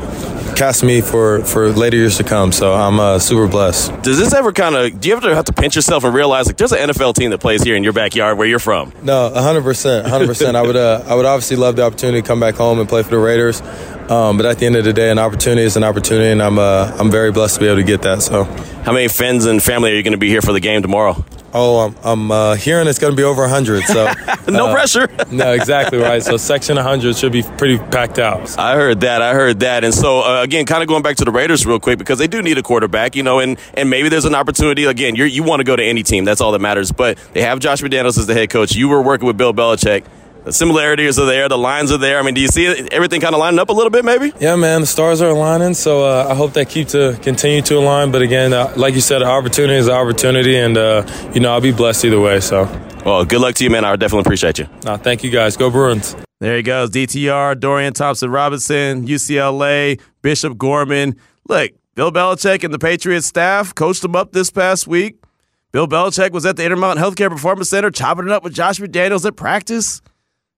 cast me for, for later years to come. So I'm uh, super blessed. Does this ever kind of, do you ever have to pinch yourself and realize, like, there's an NFL team that plays here in your backyard where you're from? No, 100%. 100%. I would, uh, I would obviously love the opportunity to come back home and play for the Raiders. Um, but at the end of the day, an opportunity is an opportunity, and I'm, uh, I'm very blessed to be able to get that. So, how many friends and family are you going to be here for the game tomorrow? Oh, I'm, I'm uh, hearing it's going to be over 100. So [LAUGHS] no uh, pressure. [LAUGHS] no, exactly right. So section 100 should be pretty packed out. I heard that. I heard that. And so uh, again, kind of going back to the Raiders real quick because they do need a quarterback, you know, and and maybe there's an opportunity. Again, you you want to go to any team. That's all that matters. But they have Josh McDaniels as the head coach. You were working with Bill Belichick. The similarities are there. The lines are there. I mean, do you see everything kind of lining up a little bit, maybe? Yeah, man. The stars are aligning, so uh, I hope they keep to continue to align. But again, uh, like you said, an opportunity is an opportunity, and uh, you know I'll be blessed either way. So, well, good luck to you, man. I definitely appreciate you. No, thank you, guys. Go Bruins. There he goes. DTR, Dorian Thompson Robinson, UCLA, Bishop Gorman. Look, Bill Belichick and the Patriots staff coached him up this past week. Bill Belichick was at the Intermountain Healthcare Performance Center chopping it up with Josh McDaniels at practice.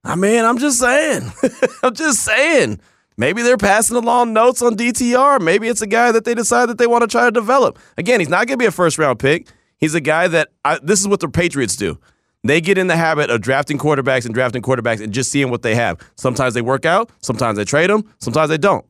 I mean, I'm just saying. [LAUGHS] I'm just saying. Maybe they're passing along notes on DTR. Maybe it's a guy that they decide that they want to try to develop. Again, he's not going to be a first round pick. He's a guy that I, this is what the Patriots do. They get in the habit of drafting quarterbacks and drafting quarterbacks and just seeing what they have. Sometimes they work out, sometimes they trade them, sometimes they don't.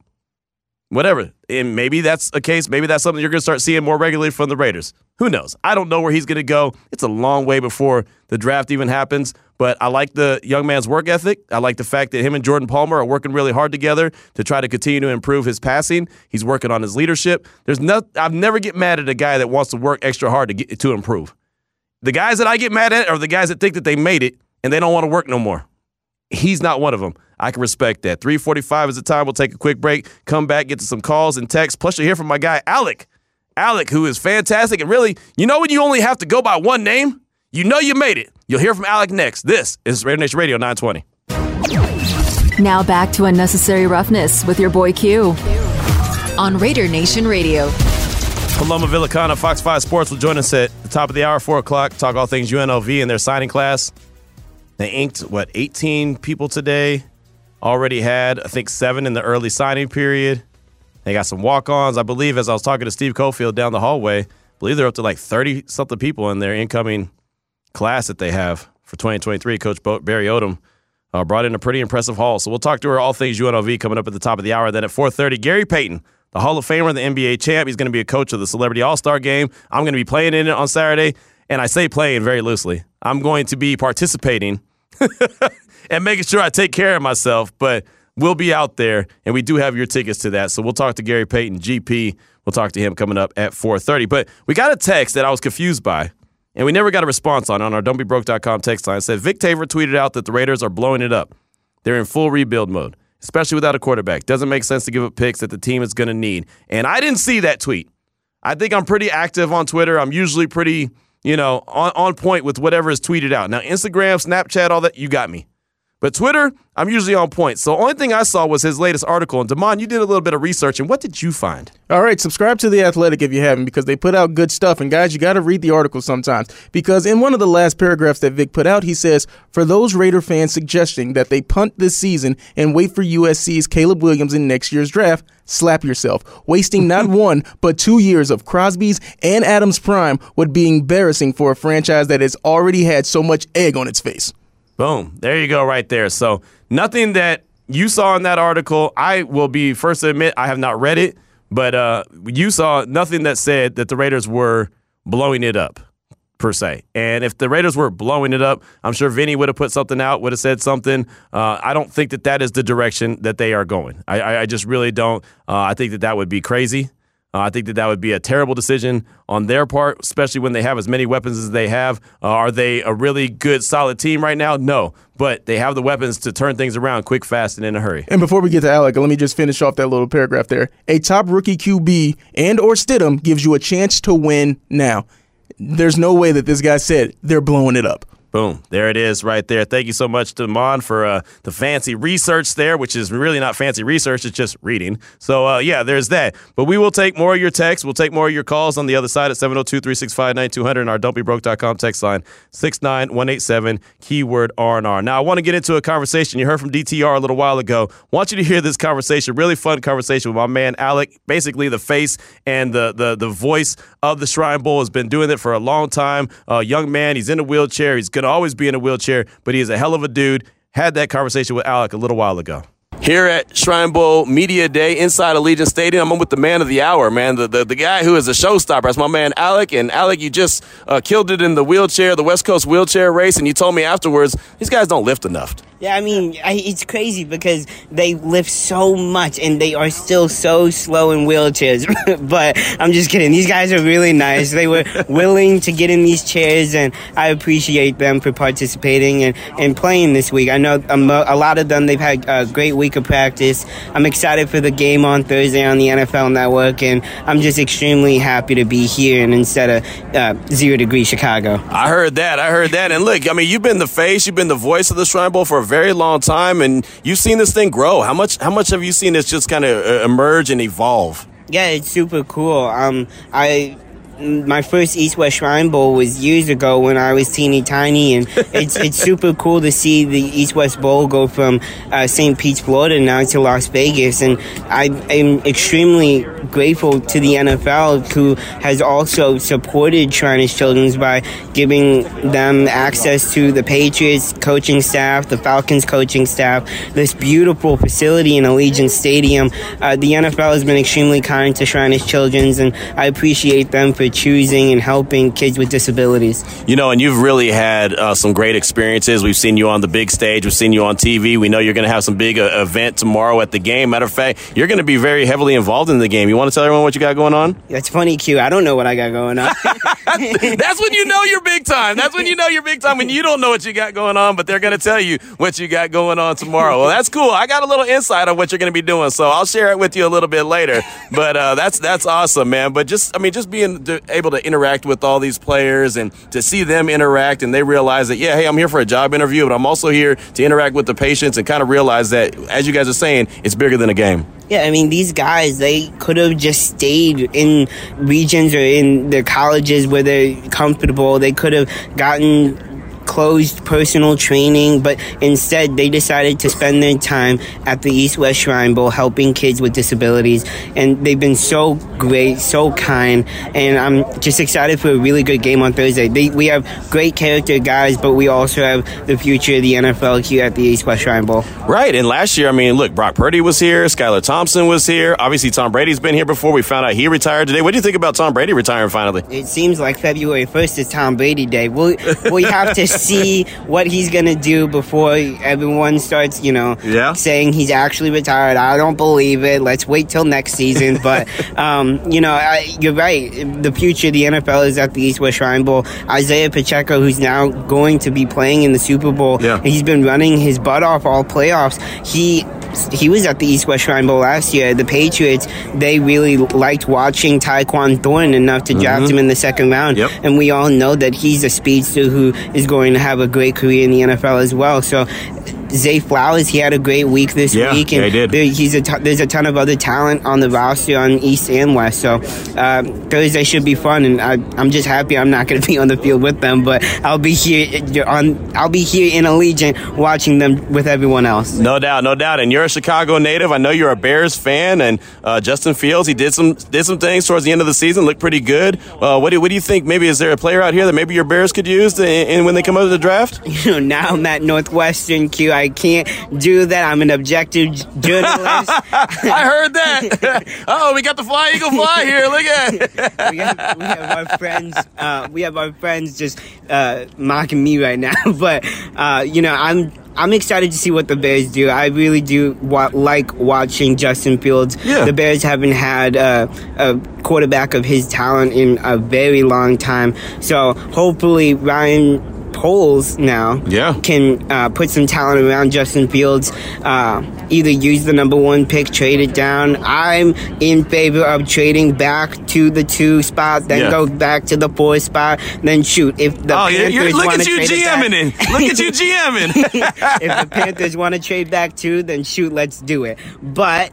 Whatever. And maybe that's a case. Maybe that's something you're going to start seeing more regularly from the Raiders. Who knows? I don't know where he's going to go. It's a long way before the draft even happens. But I like the young man's work ethic. I like the fact that him and Jordan Palmer are working really hard together to try to continue to improve his passing. He's working on his leadership. There's no, I've never get mad at a guy that wants to work extra hard to get to improve. The guys that I get mad at are the guys that think that they made it and they don't want to work no more. He's not one of them. I can respect that. 345 is the time. We'll take a quick break, come back, get to some calls and texts. Plus, you'll hear from my guy, Alec. Alec, who is fantastic. And really, you know when you only have to go by one name? You know you made it. You'll hear from Alec next. This is Raider Nation Radio 920. Now back to Unnecessary Roughness with your boy Q on Raider Nation Radio. Paloma Villicana, Fox 5 Sports will join us at the top of the hour, 4 o'clock, talk all things UNLV and their signing class. They inked, what, 18 people today? Already had, I think, seven in the early signing period. They got some walk ons. I believe, as I was talking to Steve Cofield down the hallway, I believe they're up to like 30 something people in their incoming class that they have for 2023. Coach Barry Odom uh, brought in a pretty impressive haul. So we'll talk to her all things UNLV coming up at the top of the hour. Then at 4:30, Gary Payton, the Hall of Famer, the NBA champ. He's going to be a coach of the Celebrity All Star Game. I'm going to be playing in it on Saturday, and I say playing very loosely. I'm going to be participating [LAUGHS] and making sure I take care of myself, but. We'll be out there, and we do have your tickets to that. So we'll talk to Gary Payton, GP. We'll talk to him coming up at 4:30. But we got a text that I was confused by and we never got a response on on our don'tbebroke.com text line. It said Vic Tafur tweeted out that the Raiders are blowing it up. They're in full rebuild mode, especially without a quarterback. Doesn't make sense to give up picks that the team is going to need. And I didn't see that tweet. I think I'm pretty active on Twitter. I'm usually pretty, you know, on, on point with whatever is tweeted out. Now, Instagram, Snapchat, all that, you got me. But Twitter, I'm usually on point. So the only thing I saw was his latest article. And Damon, you did a little bit of research, and what did you find? All right, subscribe to The Athletic if you haven't, because they put out good stuff. And guys, you got to read the article sometimes. Because in one of the last paragraphs that Vic put out, he says, For those Raider fans suggesting that they punt this season and wait for USC's Caleb Williams in next year's draft, slap yourself. Wasting not [LAUGHS] one, but two years of Crosby's and Adams' prime would be embarrassing for a franchise that has already had so much egg on its face. Boom. There you go, right there. So, nothing that you saw in that article, I will be first to admit I have not read it, but uh, you saw nothing that said that the Raiders were blowing it up per se. And if the Raiders were blowing it up, I'm sure Vinny would have put something out, would have said something. Uh, I don't think that that is the direction that they are going. I, I, I just really don't. Uh, I think that that would be crazy. Uh, I think that that would be a terrible decision on their part, especially when they have as many weapons as they have. Uh, are they a really good, solid team right now? No, but they have the weapons to turn things around quick, fast, and in a hurry. And before we get to Alec, let me just finish off that little paragraph there. A top rookie QB and or Stidham gives you a chance to win now. There's no way that this guy said they're blowing it up. Boom. There it is right there. Thank you so much to Mon for uh, the fancy research there, which is really not fancy research. It's just reading. So, uh, yeah, there's that. But we will take more of your texts. We'll take more of your calls on the other side at 702 365 9200 and our don'tbebroke.com text line 69187, keyword R&R. Now, I want to get into a conversation. You heard from DTR a little while ago. want you to hear this conversation, really fun conversation with my man Alec, basically the face and the, the, the voice of the Shrine Bowl, has been doing it for a long time. A young man, he's in a wheelchair. He's going to always be in a wheelchair, but he is a hell of a dude. Had that conversation with Alec a little while ago. Here at Shrine Bowl Media Day inside Allegiant Stadium, I'm with the man of the hour, man, the, the, the guy who is a showstopper. That's my man Alec. And Alec, you just uh, killed it in the wheelchair, the West Coast wheelchair race, and you told me afterwards these guys don't lift enough. Yeah, I mean, I, it's crazy because they lift so much and they are still so slow in wheelchairs. [LAUGHS] but I'm just kidding. These guys are really nice. They were [LAUGHS] willing to get in these chairs, and I appreciate them for participating and, and playing this week. I know a, a lot of them, they've had a great week of practice. I'm excited for the game on Thursday on the NFL Network, and I'm just extremely happy to be here and instead of uh, zero degree Chicago. I heard that. I heard that. And look, I mean, you've been the face, you've been the voice of the Shrine Bowl for a very long time, and you've seen this thing grow. How much? How much have you seen this just kind of uh, emerge and evolve? Yeah, it's super cool. Um, I my first East West Shrine Bowl was years ago when I was teeny tiny, and [LAUGHS] it's it's super cool to see the East West Bowl go from uh, St. Pete's, Florida, now to Las Vegas, and I am extremely grateful to the NFL who has also supported Shriners Children's by giving them access to the Patriots coaching staff, the Falcons coaching staff, this beautiful facility in Allegiant Stadium. Uh, the NFL has been extremely kind to Shriners Children's, and I appreciate them for choosing and helping kids with disabilities. You know, and you've really had uh, some great experiences. We've seen you on the big stage, we've seen you on TV. We know you're going to have some big uh, event tomorrow at the game. Matter of fact, you're going to be very heavily involved in the game. You want to tell everyone what you got going on? That's funny, Q. I don't know what I got going on. [LAUGHS] That's when you know you're big time. That's when you know you're big time when you don't know what you got going on, but they're going to tell you what you got going on tomorrow. Well, that's cool. I got a little insight on what you're going to be doing, so I'll share it with you a little bit later. But uh, that's that's awesome, man. But just I mean, just being able to interact with all these players and to see them interact and they realize that yeah, hey, I'm here for a job interview, but I'm also here to interact with the patients and kind of realize that, as you guys are saying, it's bigger than a game. Yeah, I mean, these guys, they could have just stayed in regions or in their colleges where they're comfortable. They could have gotten closed personal training, but instead they decided to spend their time at the East West Shrine Bowl helping kids with disabilities. And they've been so great, so kind, and I'm just excited for a really good game on Thursday. They, we have great character guys, but we also have the future of the NFL here at the East West Shrine Bowl. Right, and last year, I mean, look, Brock Purdy was here, Skylar Thompson was here. Obviously, Tom Brady's been here before. We found out he retired today. What do you think about Tom Brady retiring finally? It seems like February 1st is Tom Brady Day. We'll, we have to [LAUGHS] see what he's gonna do before everyone starts, you know, yeah. saying he's actually retired. I don't believe it. Let's wait till next season. [LAUGHS] But um, you know, I, you're right. The future of the NFL is at the East West Shrine Bowl. Isaiah Pacheco, who's now going to be playing in the Super Bowl, yeah. he's been running his butt off all playoffs. He he was at the East West Shrine Bowl last year. The Patriots, they really liked watching Tyquan Thornton enough to draft Mhm. him in the second round. Yep. And we all know that he's a speedster who is going to have a great career in the NFL as well. So Zay Flowers, he had a great week this Yeah, week, yeah, and he did. There, he's a t- there's a ton of other talent on the roster on East and West. So uh, Thursday should be fun, and I, I'm just happy I'm not going [LAUGHS] to be on the field with them, but I'll be here on I'll be here in Allegiant watching them with everyone else. No doubt, no doubt. And you're a Chicago native. I know you're a Bears fan. And uh, Justin Fields, he did some did some things towards the end of the season, looked pretty good. Uh, what do what do you think? Maybe is there a player out here that maybe your Bears could use in, when they come out of the draft? [LAUGHS] You know, now I'm at Northwestern Q. I can't do that. I'm an objective journalist. [LAUGHS] I heard that. [LAUGHS] oh, we got the fly eagle fly here. Look at. [LAUGHS] we, have, we have our friends. Uh, we have our friends just uh, mocking me right now. but uh, you know, I'm I'm excited to see what the Bears do. I really do wa- like watching Justin Fields. Yeah. The Bears haven't had uh, a quarterback of his talent in a very long time. So hopefully Ryan Poles now Yeah. can uh, put some talent around Justin Fields. Uh, either use the number one pick, trade it down. I'm in favor of trading back to the two spot, then Yeah. go back to the four spot, then shoot. If the oh, Panthers you're, look at you [LAUGHS] it back- GMing. Look at you GMing. if the Panthers want to trade back too, then shoot, let's do it. But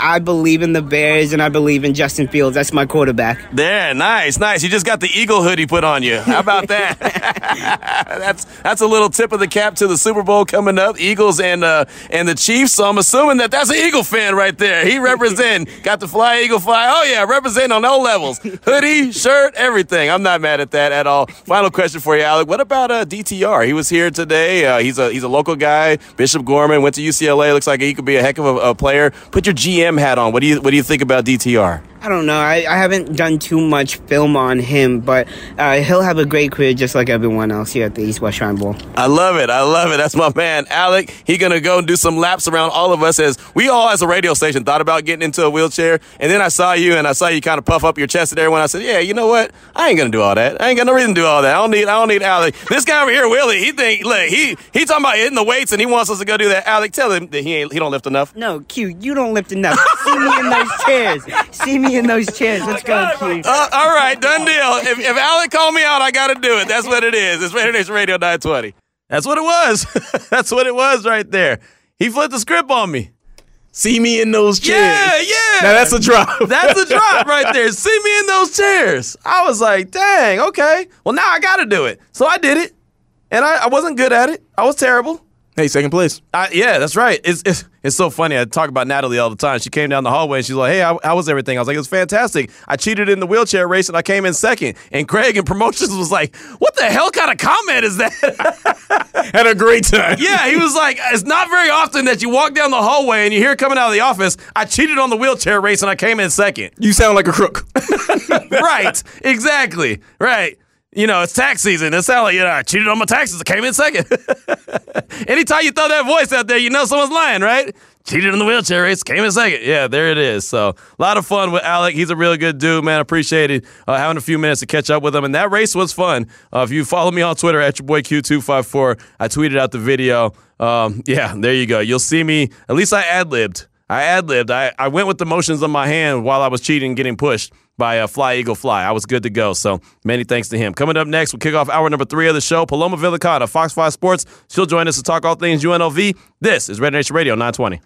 I believe in the Bears and I believe in Justin Fields. That's my quarterback. There, nice, nice. You just got the eagle hoodie put on you. How about that? [LAUGHS] that's that's a little tip of the cap to the Super Bowl coming up. Eagles and uh, and the Chiefs. So I'm assuming that that's an Eagle fan right there. He represent [LAUGHS] got the fly eagle fly. Oh yeah, represent on all levels. Hoodie, shirt, everything. I'm not mad at that at all. Final question for you, Alec. What about uh, DTR? He was here today. Uh, he's a he's a local guy. Bishop Gorman went to UCLA. Looks like he could be a heck of a, a player. Put your GM hat on. What do you what do you think about DTR? I don't know. I, I haven't done too much film on him, but uh, he'll have a great career just like everyone else here at the East West Shrine Bowl. I love it. I love it. That's my man, Alec. He gonna go and do some laps around all of us as we all as a radio station thought about getting into a wheelchair. And then I saw you and I saw you kind of puff up your chest at everyone. I said, Yeah, you know what? I ain't gonna do all that. I ain't got no reason to do all that. I don't need I don't need Alec. This guy over here, Willie, he think look, he he talking about hitting the weights and he wants us to go do that. Alec, tell him that he ain't he don't lift enough. No, Q, you don't lift enough. See me in those chairs. See me in those chairs. Let's go, Q. Uh, all right, done deal. If, if Alec called me out, I got to do it. That's what it is. It's Raider Nation Radio 920. That's what it was. [LAUGHS] That's what it was right there. He flipped the script on me. See me in those chairs. Yeah, yeah. Now that's a drop. [LAUGHS] That's a drop right [LAUGHS] there. See me in those chairs. I was like, dang, okay. Well, now I got to do it. So I did it. And I, I wasn't good at it. I was terrible. Hey, second place. I, yeah, that's right. It's, it's it's so funny. I talk about Natalie all the time. She came down the hallway and she's like, "Hey, how, how was everything?" I was like, "It was fantastic. I cheated in the wheelchair race and I came in second. And Craig in promotions was like, "What the hell kind of comment is that?" [LAUGHS] Had a great time. yeah, he was like, "It's not very often that you walk down the hallway and you hear coming out of the office, I cheated on the wheelchair race and I came in second. You sound like a crook. [LAUGHS] right? Exactly. Right." You know, it's tax season. It sounds like, you know, I cheated on my taxes. I came in second. [LAUGHS] Anytime you throw that voice out there, you know someone's lying, right? Cheated in the wheelchair race, came in second. Yeah, there it is. So, a lot of fun with Alec. He's a really good dude, man. Appreciated uh, having a few minutes to catch up with him. And that race was fun. Uh, if you follow me on Twitter at your boy Q254, I tweeted out the video. Um, yeah, there you go. You'll see me. At least I ad libbed. I ad libbed. I, I went with the motions on my hand while I was cheating, getting pushed by uh, Fly Eagle Fly. I was good to go. So many thanks to him. Coming up next, we'll kick off hour number three of the show. Paloma Villicana, Fox 5 Sports. She'll join us to talk all things UNLV. This is Raider Nation Radio 920.